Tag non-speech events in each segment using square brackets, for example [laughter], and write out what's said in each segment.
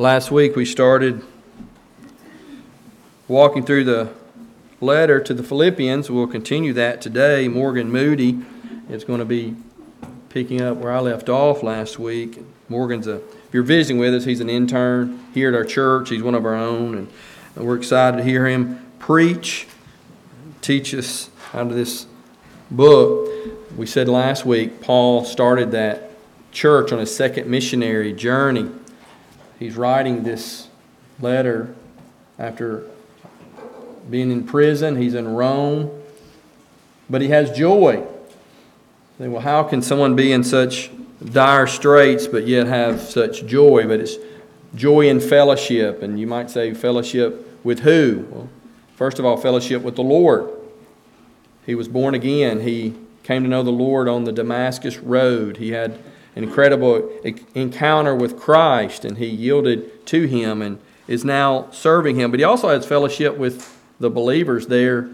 Last week we started walking through the letter to the Philippians. We'll continue that today. Morgan Moody is going to be picking up where I left off last week. Morgan's a, if you're visiting with us, he's an intern here at our church. He's one of our own, and we're excited to hear him preach, teach us out of this book. We said last week, Paul started that church on his second missionary journey he's writing this letter after being in prison. He's in Rome, but he has joy. Say, well, how can someone be in such dire straits but yet have such joy? But it's joy in fellowship, and you might say fellowship with who? Well, first of all, fellowship with the Lord. He was born again. He came to know the Lord on the Damascus road. He had incredible encounter with Christ, and he yielded to him and is now serving him. But he also has fellowship with the believers there,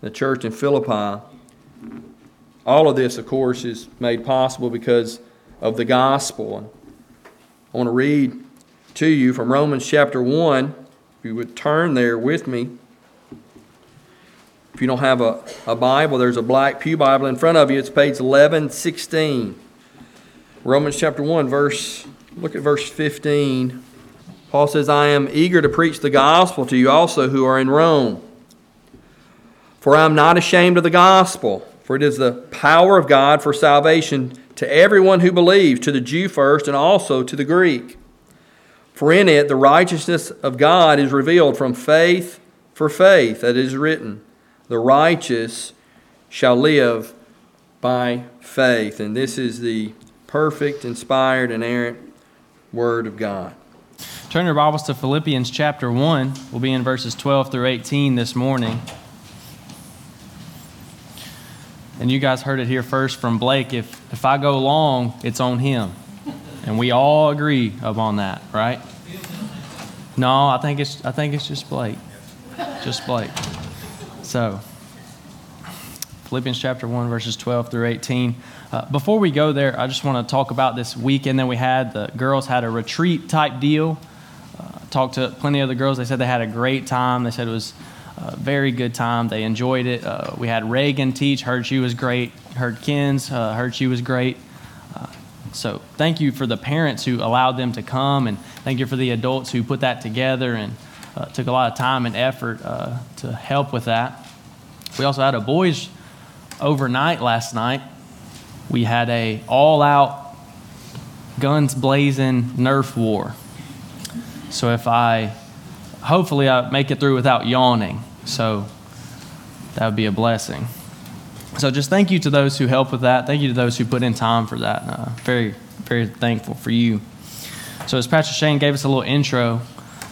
the church in Philippi. All of this, of course, is made possible because of the gospel. I want to read to you from Romans chapter 1. If you would turn there with me. If you don't have a, a Bible, there's a black Pew Bible in front of you. It's page 1116. Romans chapter 1, verse, look at verse 15. Paul says, I am eager to preach the gospel to you also who are in Rome. For I am not ashamed of the gospel, for it is the power of God for salvation to everyone who believes, to the Jew first and also to the Greek. For in it the righteousness of God is revealed from faith for faith, that is written, The righteous shall live by faith. And this is the perfect, inspired, inerrant Word of God. Turn your Bibles to Philippians chapter 1. We'll be in verses 12 through 18 this morning. And you guys heard it here first from Blake. If, if I go long, it's on him. And we all agree upon that, right? No, I think it's, I think it's just Blake. Just Blake. So, Philippians chapter 1, verses 12 through 18. Uh, before we go there, I just want to talk about this weekend that we had. The girls had a retreat type deal. Uh, talked to plenty of the girls. They said they had a great time. They said it was a very good time. They enjoyed it. Uh, we had Reagan teach. Heard she was great. Heard Ken's. Uh, heard she was great. Uh, so thank you for the parents who allowed them to come, and thank you for the adults who put that together and uh, took a lot of time and effort to help with that. We also had a boys' overnight last night we had a all-out guns blazing nerf war. So if I hopefully I make it through without yawning. So that would be a blessing. So just thank you to those who helped with that. Thank you to those who put in time for that. Uh, very, very thankful for you. So as Pastor Shane gave us a little intro,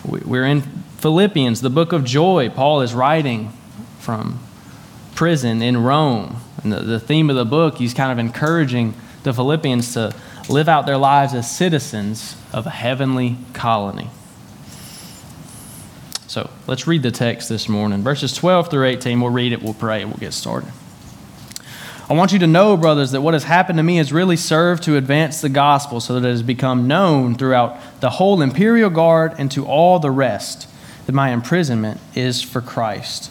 we're in Philippians, the book of joy. Paul is writing from prison in Rome. And the, the theme of the book, he's kind of encouraging the Philippians to live out their lives as citizens of a heavenly colony. So let's read the text this morning. Verses 12 through 18, we'll read it, we'll pray, and we'll get started. I want you to know, brothers, that what has happened to me has really served to advance the gospel so that it has become known throughout the whole imperial guard and to all the rest that my imprisonment is for Christ.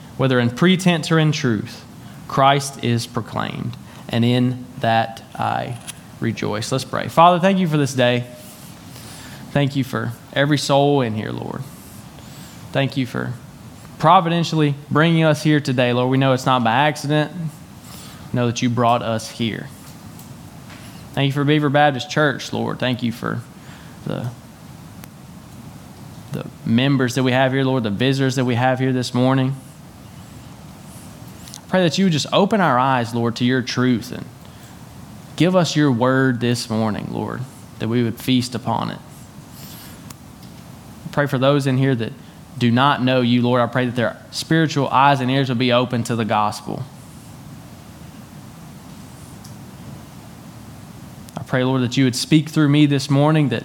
whether in pretense or in truth, Christ is proclaimed, and in that I rejoice. Let's pray. Father, thank you for this day. Thank you for every soul in here, Lord. Thank you for providentially bringing us here today, Lord. We know it's not by accident. We know that you brought us here. Thank you for Beaver Baptist Church, Lord. Thank you for the the members that we have here, Lord, the visitors that we have here this morning pray that you would just open our eyes, Lord, to your truth and give us your word this morning, Lord, that we would feast upon it. Pray for those in here that do not know you, Lord. I pray that their spiritual eyes and ears will be open to the gospel. I pray, Lord, that you would speak through me this morning, that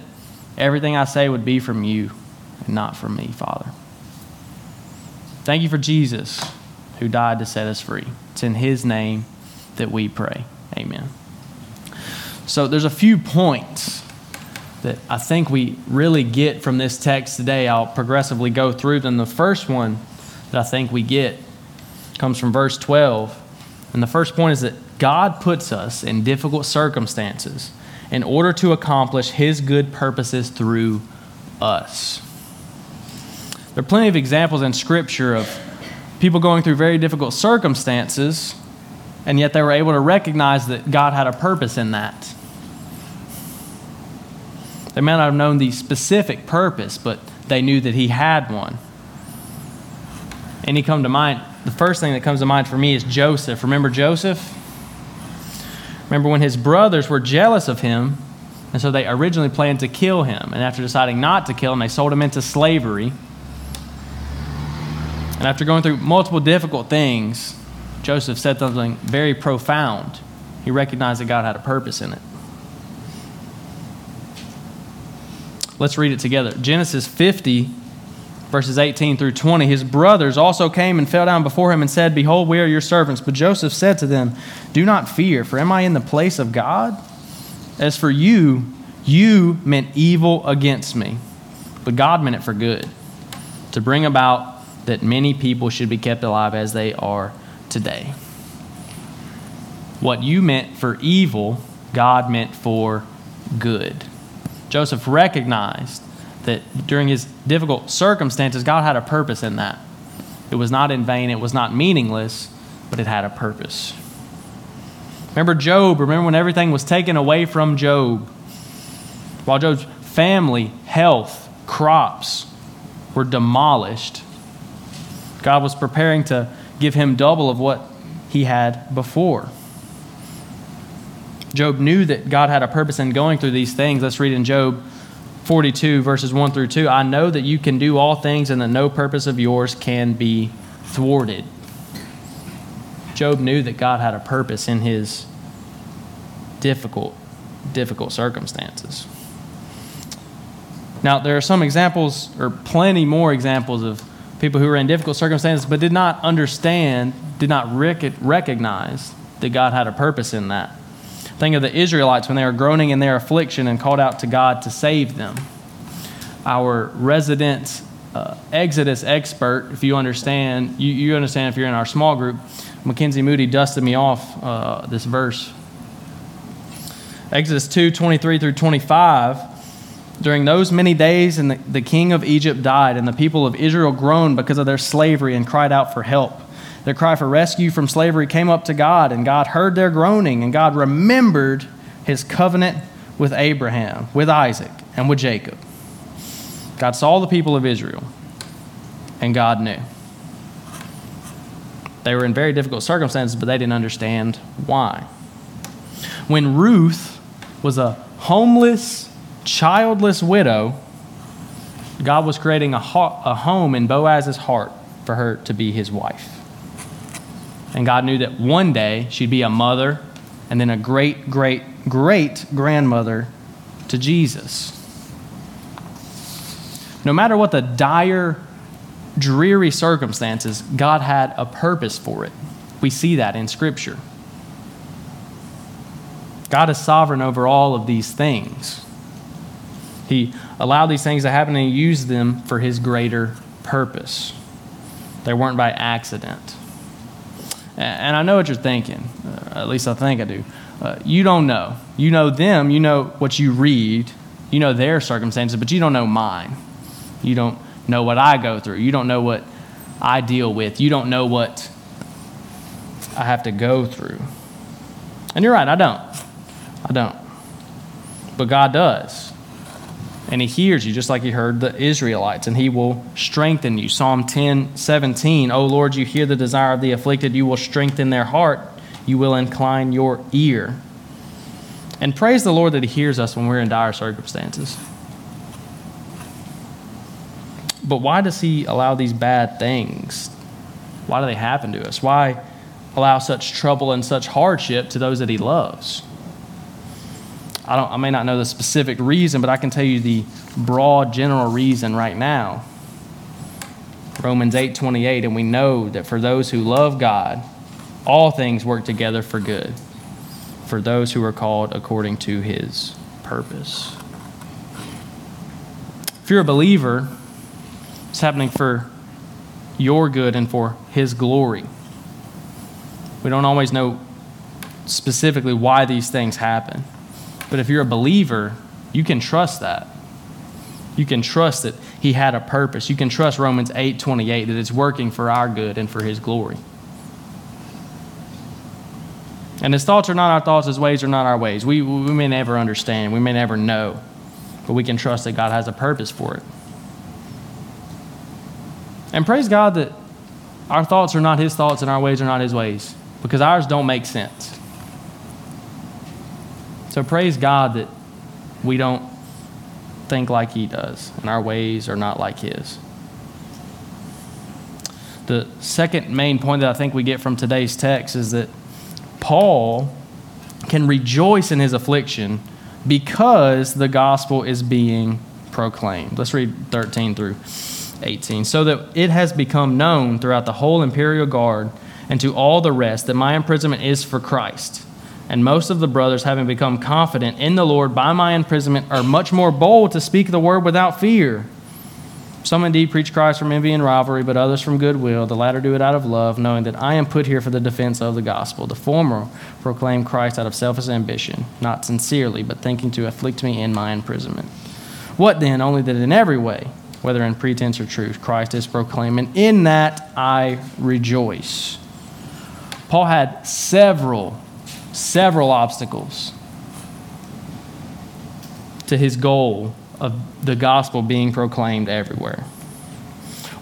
everything I say would be from you and not from me, Father. Thank you for Jesus who died to set us free. It's in his name that we pray. Amen. So there's a few points that I think we really get from this text today. I'll progressively go through them. The first one that I think we get comes from verse 12. And the first point is that God puts us in difficult circumstances in order to accomplish his good purposes through us. There are plenty of examples in Scripture of people going through very difficult circumstances, and yet they were able to recognize that God had a purpose in that. They may not have known the specific purpose, but they knew that He had one. Any come to mind? The first thing that comes to mind for me is Joseph. Remember Joseph? Remember when his brothers were jealous of him, and so they originally planned to kill him. And after deciding not to kill him, they sold him into slavery. And after going through multiple difficult things, Joseph said something very profound. He recognized that God had a purpose in it. Let's read it together. Genesis 50, verses 18 through 20. His brothers also came and fell down before him and said, Behold, we are your servants. But Joseph said to them, Do not fear, for am I in the place of God? As for you, you meant evil against me, but God meant it for good, to bring about that many people should be kept alive as they are today. What you meant for evil, God meant for good. Joseph recognized that during his difficult circumstances, God had a purpose in that. It was not in vain, it was not meaningless, but it had a purpose. Remember Job, remember when everything was taken away from Job? While Job's family, health, crops were demolished, God was preparing to give him double of what he had before. Job knew that God had a purpose in going through these things. Let's read in Job 42, verses 1 through 2. I know that you can do all things and that no purpose of yours can be thwarted. Job knew that God had a purpose in his difficult, difficult circumstances. Now, there are some examples, or plenty more examples, of people who were in difficult circumstances but did not understand, did not rec- recognize that God had a purpose in that. Think of the Israelites when they were groaning in their affliction and called out to God to save them. Our resident uh, Exodus expert, if you understand, you, you understand if you're in our small group, Mackenzie Moody dusted me off uh, this verse. Exodus 2 23 through 25 during those many days, and the, the king of Egypt died, and the people of Israel groaned because of their slavery and cried out for help. Their cry for rescue from slavery came up to God, and God heard their groaning, and God remembered his covenant with Abraham, with Isaac, and with Jacob. God saw the people of Israel, and God knew. They were in very difficult circumstances, but they didn't understand why. When Ruth was a homeless, childless widow, God was creating a, ho- a home in Boaz's heart for her to be his wife. And God knew that one day she'd be a mother and then a great, great, great grandmother to Jesus. No matter what the dire, dreary circumstances, God had a purpose for it. We see that in Scripture. God is sovereign over all of these things. He allowed these things to happen and he used them for his greater purpose. They weren't by accident. And I know what you're thinking, uh, at least I think I do. Uh, you don't know. You know them, you know what you read, you know their circumstances, but you don't know mine. You don't know what I go through. You don't know what I deal with. You don't know what I have to go through. And you're right, I don't. I don't. But God does and he hears you just like he heard the Israelites, and he will strengthen you. Psalm 10 17, O Lord, you hear the desire of the afflicted, you will strengthen their heart, you will incline your ear. And praise the Lord that he hears us when we're in dire circumstances. But why does he allow these bad things? Why do they happen to us? Why allow such trouble and such hardship to those that he loves? I, don't, I may not know the specific reason, but I can tell you the broad general reason right now. Romans 8:28 and we know that for those who love God all things work together for good for those who are called according to his purpose. If you're a believer, it's happening for your good and for his glory. We don't always know specifically why these things happen. But if you're a believer, you can trust that. You can trust that he had a purpose. You can trust Romans 8:28 that it's working for our good and for his glory. And his thoughts are not our thoughts, his ways are not our ways. We, we may never understand, we may never know, but we can trust that God has a purpose for it. And praise God that our thoughts are not his thoughts and our ways are not his ways, because ours don't make sense. So praise God that we don't think like he does, and our ways are not like his. The second main point that I think we get from today's text is that Paul can rejoice in his affliction because the gospel is being proclaimed. Let's read 13 through 18. So that it has become known throughout the whole imperial guard and to all the rest that my imprisonment is for Christ. And most of the brothers, having become confident in the Lord by my imprisonment, are much more bold to speak the word without fear. Some indeed preach Christ from envy and rivalry, but others from goodwill. The latter do it out of love, knowing that I am put here for the defense of the gospel. The former proclaim Christ out of selfish ambition, not sincerely, but thinking to afflict me in my imprisonment. What then? Only that in every way, whether in pretense or truth, Christ is proclaimed, and in that I rejoice. Paul had several, several obstacles to his goal of the gospel being proclaimed everywhere.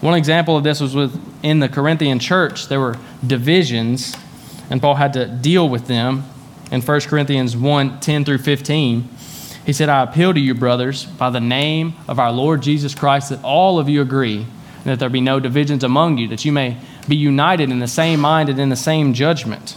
One example of this was with in the Corinthian church, there were divisions, and Paul had to deal with them. In 1 Corinthians 1 10 through 15, he said, I appeal to you, brothers, by the name of our Lord Jesus Christ, that all of you agree, and that there be no divisions among you, that you may be united in the same mind and in the same judgment.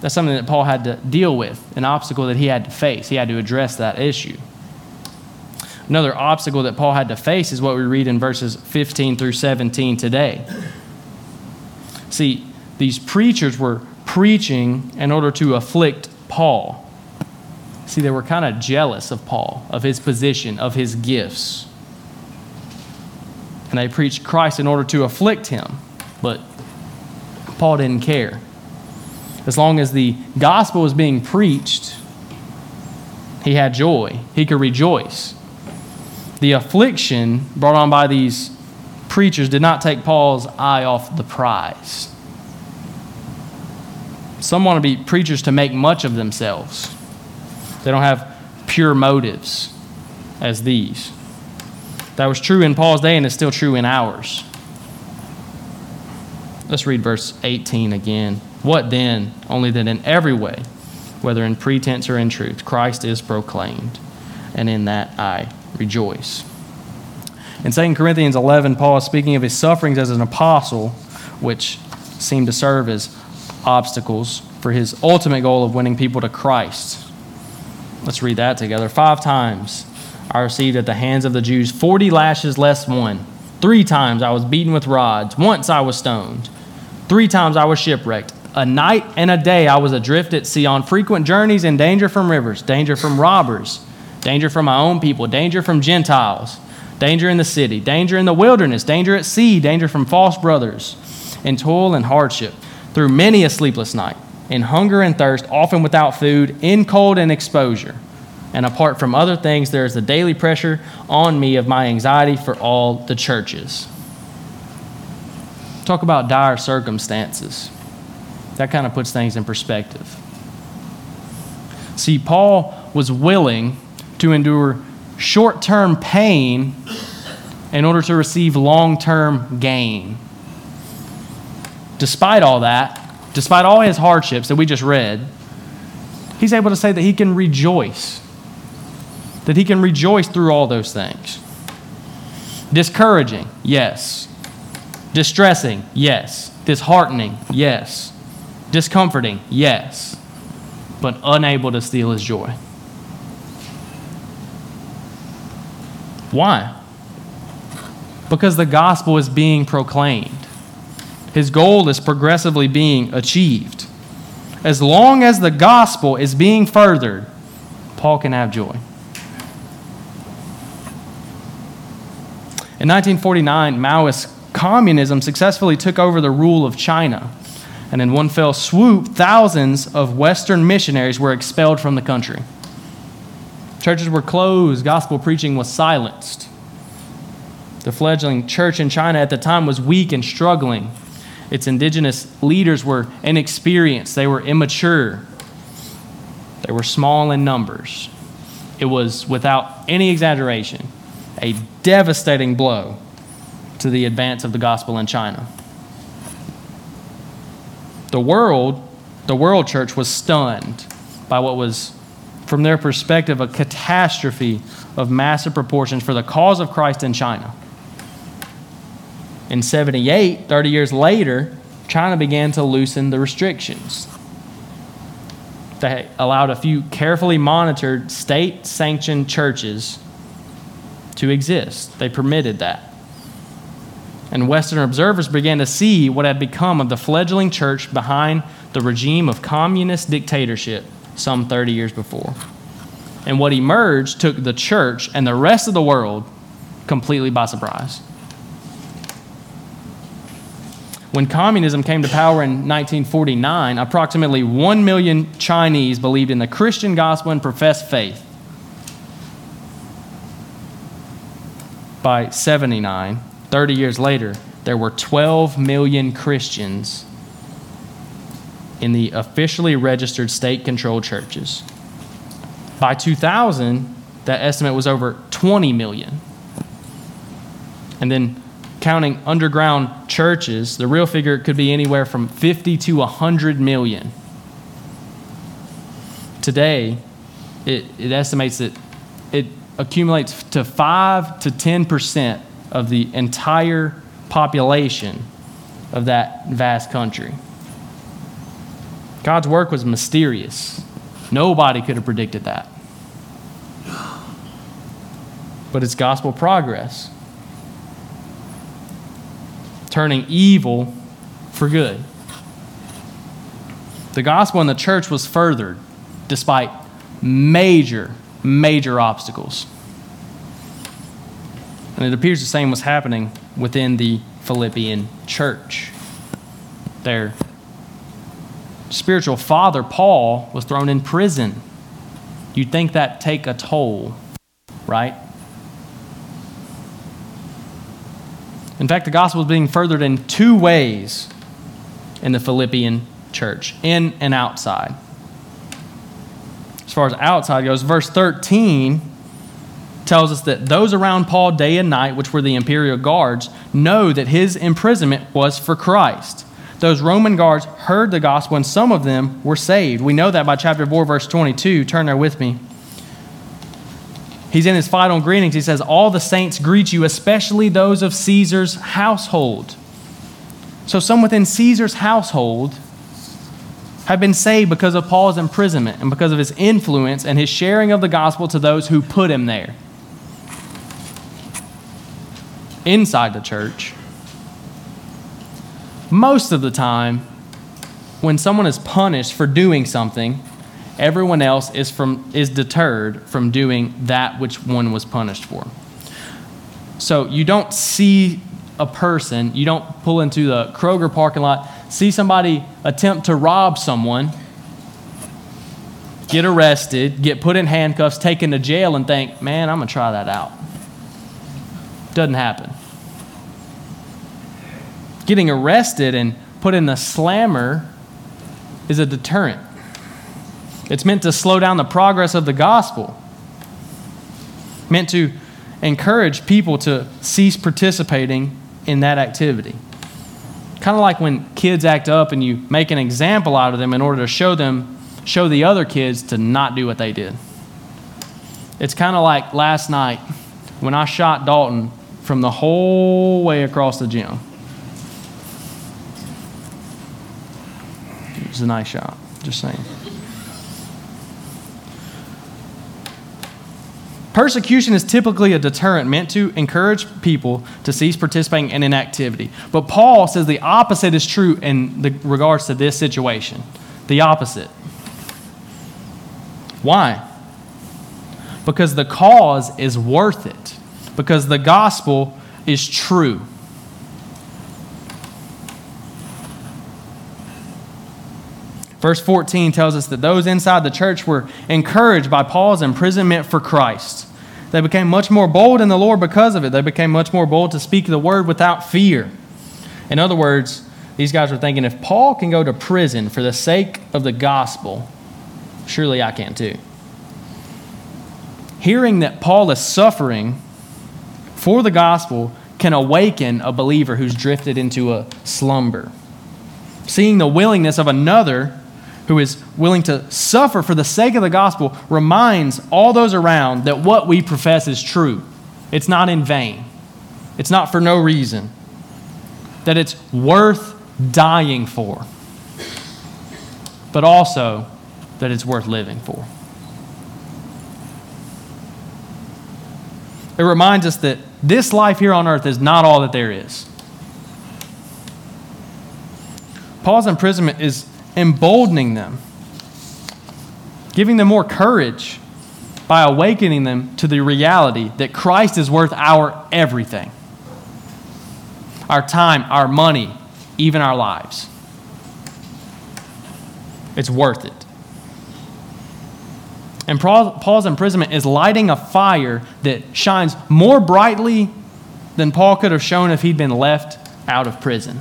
That's something that Paul had to deal with, an obstacle that he had to face. He had to address that issue. Another obstacle that Paul had to face is what we read in verses 15 through 17 today. See, these preachers were preaching in order to afflict Paul. See, they were kind of jealous of Paul, of his position, of his gifts. And they preached Christ in order to afflict him. But Paul didn't care. As long as the gospel was being preached, he had joy. He could rejoice. The affliction brought on by these preachers did not take Paul's eye off the prize. Some want to be preachers to make much of themselves. They don't have pure motives as these. That was true in Paul's day and is still true in ours. Let's read verse 18 again. What then? Only that in every way, whether in pretense or in truth, Christ is proclaimed, and in that I rejoice. In 2 Corinthians 11, Paul is speaking of his sufferings as an apostle, which seem to serve as obstacles for his ultimate goal of winning people to Christ. Let's read that together. Five times I received at the hands of the Jews 40 lashes less one. Three times I was beaten with rods. Once I was stoned. Three times I was shipwrecked. A night and a day I was adrift at sea on frequent journeys in danger from rivers, danger from robbers, danger from my own people, danger from Gentiles, danger in the city, danger in the wilderness, danger at sea, danger from false brothers, in toil and hardship, through many a sleepless night, in hunger and thirst, often without food, in cold and exposure. And apart from other things, there is the daily pressure on me of my anxiety for all the churches. Talk about dire circumstances. That kind of puts things in perspective. See, Paul was willing to endure short term pain in order to receive long term gain. Despite all that, despite all his hardships that we just read, he's able to say that he can rejoice. That he can rejoice through all those things. Discouraging, yes. Distressing, yes. Disheartening, yes. Discomforting, yes. But unable to steal his joy. Why? Because the gospel is being proclaimed. His goal is progressively being achieved. As long as the gospel is being furthered, Paul can have joy. In 1949, Maoist communism successfully took over the rule of China. And in one fell swoop, thousands of Western missionaries were expelled from the country. Churches were closed, gospel preaching was silenced. The fledgling church in China at the time was weak and struggling. Its indigenous leaders were inexperienced, they were immature, they were small in numbers. It was, without any exaggeration, a devastating blow to the advance of the gospel in China. The world, the world church was stunned by what was, from their perspective, a catastrophe of massive proportions for the cause of Christ in China. In 78, 30 years later, China began to loosen the restrictions. They allowed a few carefully monitored state sanctioned churches to exist. They permitted that and Western observers began to see what had become of the fledgling church behind the regime of communist dictatorship some 30 years before. And what emerged took the church and the rest of the world completely by surprise. When communism came to power in 1949, approximately 1 million Chinese believed in the Christian gospel and professed faith. By 79, 30 years later, there were 12 million Christians in the officially registered state controlled churches. By 2000, that estimate was over 20 million. And then counting underground churches, the real figure could be anywhere from 50 to 100 million. Today, it, it estimates that it accumulates to 5 to 10 percent of the entire population of that vast country. God's work was mysterious. Nobody could have predicted that. But it's gospel progress, turning evil for good. The gospel in the church was furthered despite major, major obstacles. And it appears the same was happening within the Philippian church. Their spiritual father, Paul, was thrown in prison. You'd think that take a toll, right? In fact, the gospel is being furthered in two ways in the Philippian church in and outside. As far as outside goes, verse 13 tells us that those around Paul day and night, which were the imperial guards, know that his imprisonment was for Christ. Those Roman guards heard the gospel, and some of them were saved. We know that by chapter 4, verse 22. Turn there with me. He's in his final greetings. He says, All the saints greet you, especially those of Caesar's household. So, some within Caesar's household have been saved because of Paul's imprisonment and because of his influence and his sharing of the gospel to those who put him there. Inside the church, most of the time, when someone is punished for doing something, everyone else is, from, is deterred from doing that which one was punished for. So you don't see a person, you don't pull into the Kroger parking lot, see somebody attempt to rob someone, get arrested, get put in handcuffs, taken to jail, and think, man, I'm going to try that out. Doesn't happen. Getting arrested and put in the slammer is a deterrent. It's meant to slow down the progress of the gospel, meant to encourage people to cease participating in that activity. Kind of like when kids act up and you make an example out of them in order to show them, show the other kids to not do what they did. It's kind of like last night when I shot Dalton from the whole way across the gym. It was a nice shot, just saying. Persecution is typically a deterrent meant to encourage people to cease participating in inactivity. But Paul says the opposite is true in regards to this situation. The opposite. Why? Because the cause is worth it. Because the gospel is true. Verse 14 tells us that those inside the church were encouraged by Paul's imprisonment for Christ. They became much more bold in the Lord because of it. They became much more bold to speak the word without fear. In other words, these guys were thinking if Paul can go to prison for the sake of the gospel, surely I can too. Hearing that Paul is suffering for the gospel can awaken a believer who's drifted into a slumber. Seeing the willingness of another who is willing to suffer for the sake of the gospel reminds all those around that what we profess is true. It's not in vain, it's not for no reason, that it's worth dying for, but also that it's worth living for. It reminds us that this life here on earth is not all that there is. Paul's imprisonment is emboldening them, giving them more courage by awakening them to the reality that Christ is worth our everything our time, our money, even our lives. It's worth it. And Paul's imprisonment is lighting a fire that shines more brightly than Paul could have shone if he'd been left out of prison.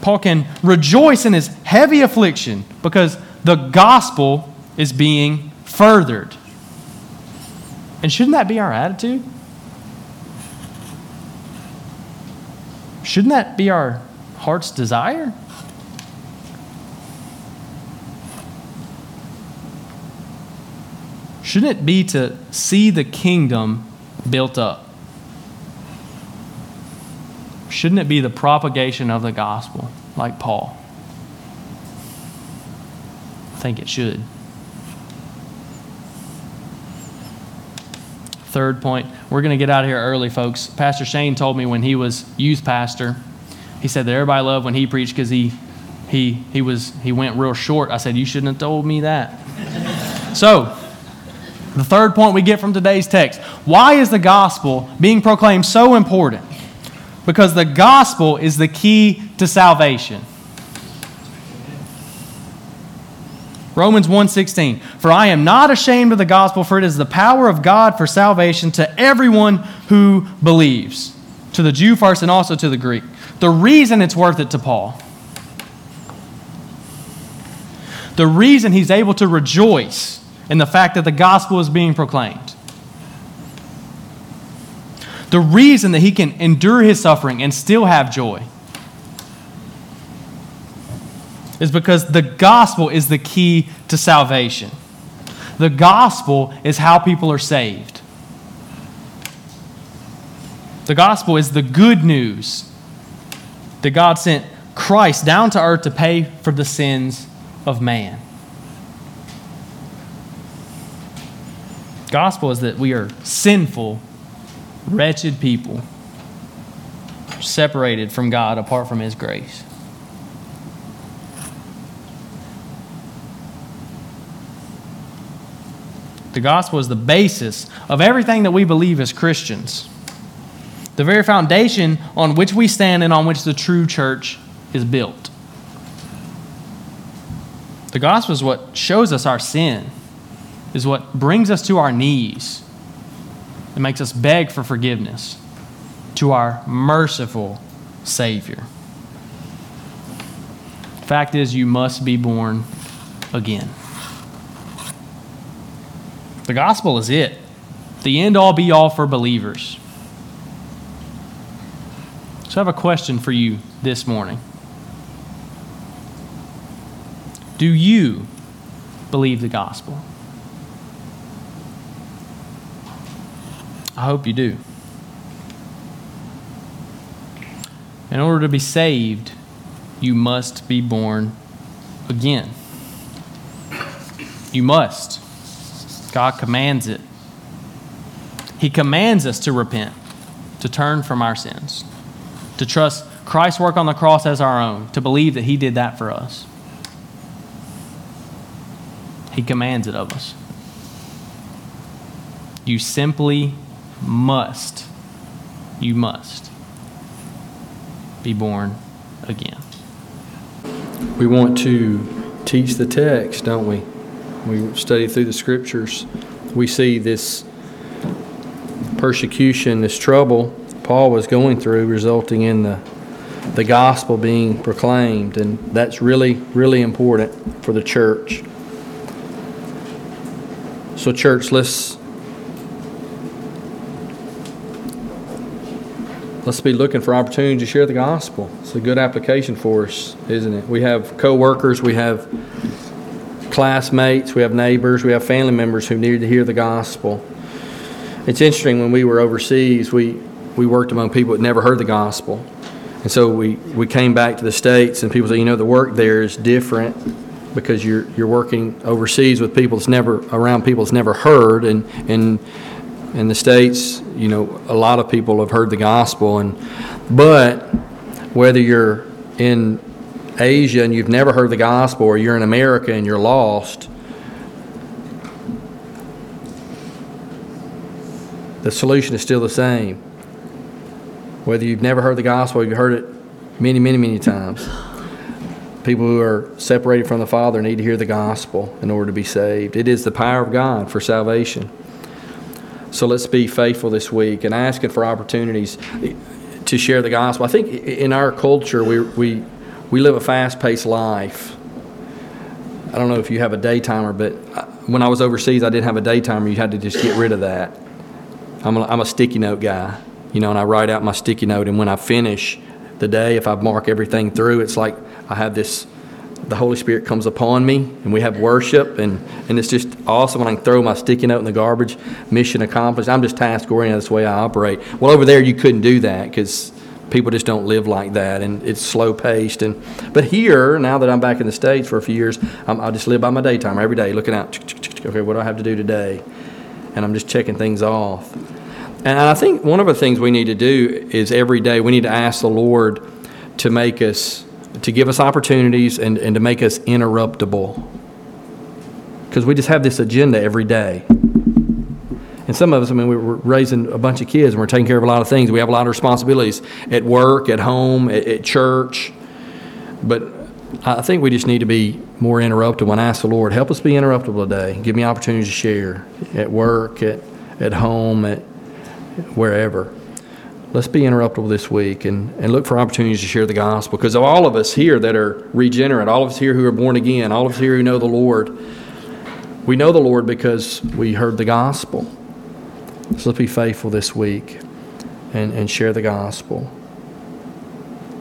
Paul can rejoice in his heavy affliction because the gospel is being furthered. And shouldn't that be our attitude? Shouldn't that be our heart's desire? Shouldn't it be to see the kingdom built up? Shouldn't it be the propagation of the gospel, like Paul? I think it should. Third point, we're going to get out of here early, folks. Pastor Shane told me when he was youth pastor, he said that everybody loved when he preached because he, he, he, was, he went real short. I said, You shouldn't have told me that. [laughs] so, the third point we get from today's text why is the gospel being proclaimed so important? because the gospel is the key to salvation. Romans 1:16 For I am not ashamed of the gospel for it is the power of God for salvation to everyone who believes to the Jew first and also to the Greek. The reason it's worth it to Paul the reason he's able to rejoice in the fact that the gospel is being proclaimed the reason that he can endure his suffering and still have joy is because the gospel is the key to salvation. The gospel is how people are saved. The gospel is the good news that God sent Christ down to earth to pay for the sins of man. Gospel is that we are sinful wretched people separated from God apart from His grace. The gospel is the basis of everything that we believe as Christians. The very foundation on which we stand and on which the true church is built. The gospel is what shows us our sin, is what brings us to our knees. It makes us beg for forgiveness to our merciful Savior. Fact is, you must be born again. The gospel is it, the end all be all for believers. So I have a question for you this morning. Do you believe the gospel? I hope you do. In order to be saved, you must be born again. You must. God commands it. He commands us to repent, to turn from our sins, to trust Christ's work on the cross as our own, to believe that He did that for us. He commands it of us. You simply must, you must be born again. We want to teach the text, don't we? We study through the scriptures. We see this persecution, this trouble Paul was going through, resulting in the the gospel being proclaimed, and that's really, really important for the church. So, church, let's let's be looking for opportunities to share the gospel. It's a good application for us, isn't it? We have co-workers, we have classmates, we have neighbors, we have family members who need to hear the gospel. It's interesting when we were overseas, we we worked among people that never heard the gospel. And so we, we came back to the States, and people say, you know, the work there is different because you're, you're working overseas with people that's never, around people that's never heard. And, and in the States, you know, a lot of people have heard the gospel. And, but whether you're in Asia and you've never heard the gospel, or you're in America and you're lost, the solution is still the same. Whether you've never heard the gospel, you've heard it many, many, many times. People who are separated from the Father need to hear the gospel in order to be saved. It is the power of God for salvation. So let's be faithful this week and asking for opportunities to share the gospel. I think in our culture, we, we, we live a fast paced life. I don't know if you have a day timer, but when I was overseas, I didn't have a day timer. You had to just get rid of that. I'm a, I'm a sticky note guy you know, and I write out my sticky note. And when I finish the day, if I mark everything through, it's like I have this, the Holy Spirit comes upon me, and we have worship, and, and it's just awesome when I can throw my sticky note in the garbage. Mission accomplished. I'm just task oriented. That's the way I operate. Well, over there, you couldn't do that because people just don't live like that, and it's slow paced. And but here, now that I'm back in the states for a few years, I'm, I just live by my daytime every day, looking out. Okay, what do I have to do today? And I'm just checking things off. And I think one of the things we need to do is every day we need to ask the Lord to make us, to give us opportunities and, and to make us interruptible. Because we just have this agenda every day. And some of us, I mean, we're raising a bunch of kids and we're taking care of a lot of things. We have a lot of responsibilities at work, at home, at, at church. But I think we just need to be more interruptible and ask the Lord, help us be interruptible today. Give me opportunities to share at work, at, at home, at wherever. Let's be interruptible this week and, and look for opportunities to share the gospel. Because of all of us here that are regenerate, all of us here who are born again, all of us here who know the Lord, we know the Lord because we heard the gospel. So let's be faithful this week and, and share the gospel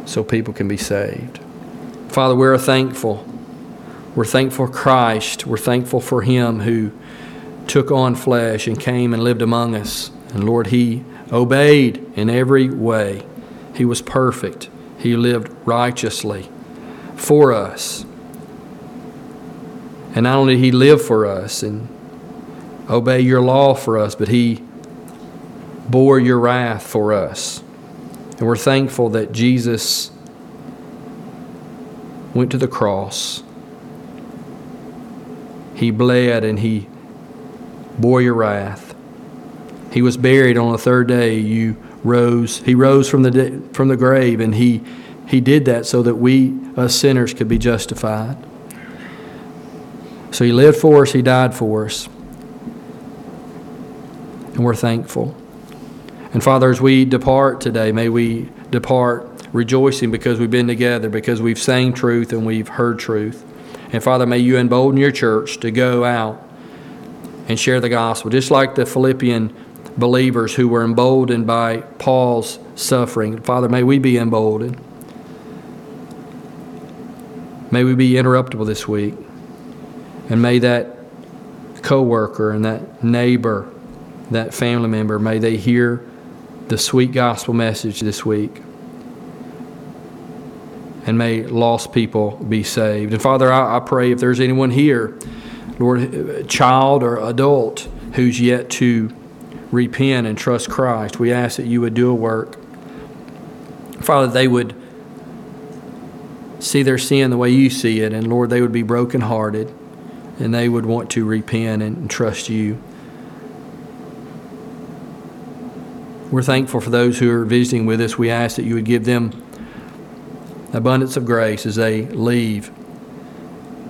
so people can be saved. Father, we're thankful. We're thankful for Christ. We're thankful for Him who took on flesh and came and lived among us. And Lord, he obeyed in every way. He was perfect. He lived righteously for us. And not only did he live for us and obey your law for us, but he bore your wrath for us. And we're thankful that Jesus went to the cross. He bled and he bore your wrath. He was buried on the third day. You rose. He rose from the from the grave, and he he did that so that we, us sinners, could be justified. So he lived for us, he died for us. And we're thankful. And Father, as we depart today, may we depart rejoicing because we've been together, because we've sang truth and we've heard truth. And Father, may you embolden your church to go out and share the gospel, just like the Philippian believers who were emboldened by Paul's suffering. Father, may we be emboldened. May we be interruptible this week. And may that coworker and that neighbor, that family member, may they hear the sweet gospel message this week. And may lost people be saved. And Father, I, I pray if there's anyone here, Lord, child or adult, who's yet to repent and trust Christ, we ask that you would do a work. Father, they would see their sin the way you see it, and Lord, they would be brokenhearted and they would want to repent and trust you. We're thankful for those who are visiting with us. We ask that you would give them abundance of grace as they leave.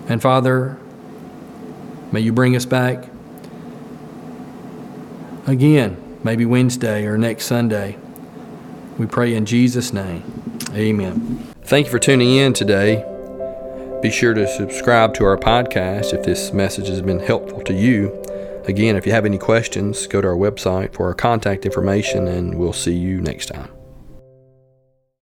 And Father, may you bring us back again, maybe Wednesday or next Sunday. We pray in Jesus' name. Amen. Thank you for tuning in today. Be sure to subscribe to our podcast if this message has been helpful to you. Again, if you have any questions, go to our website for our contact information, and we'll see you next time.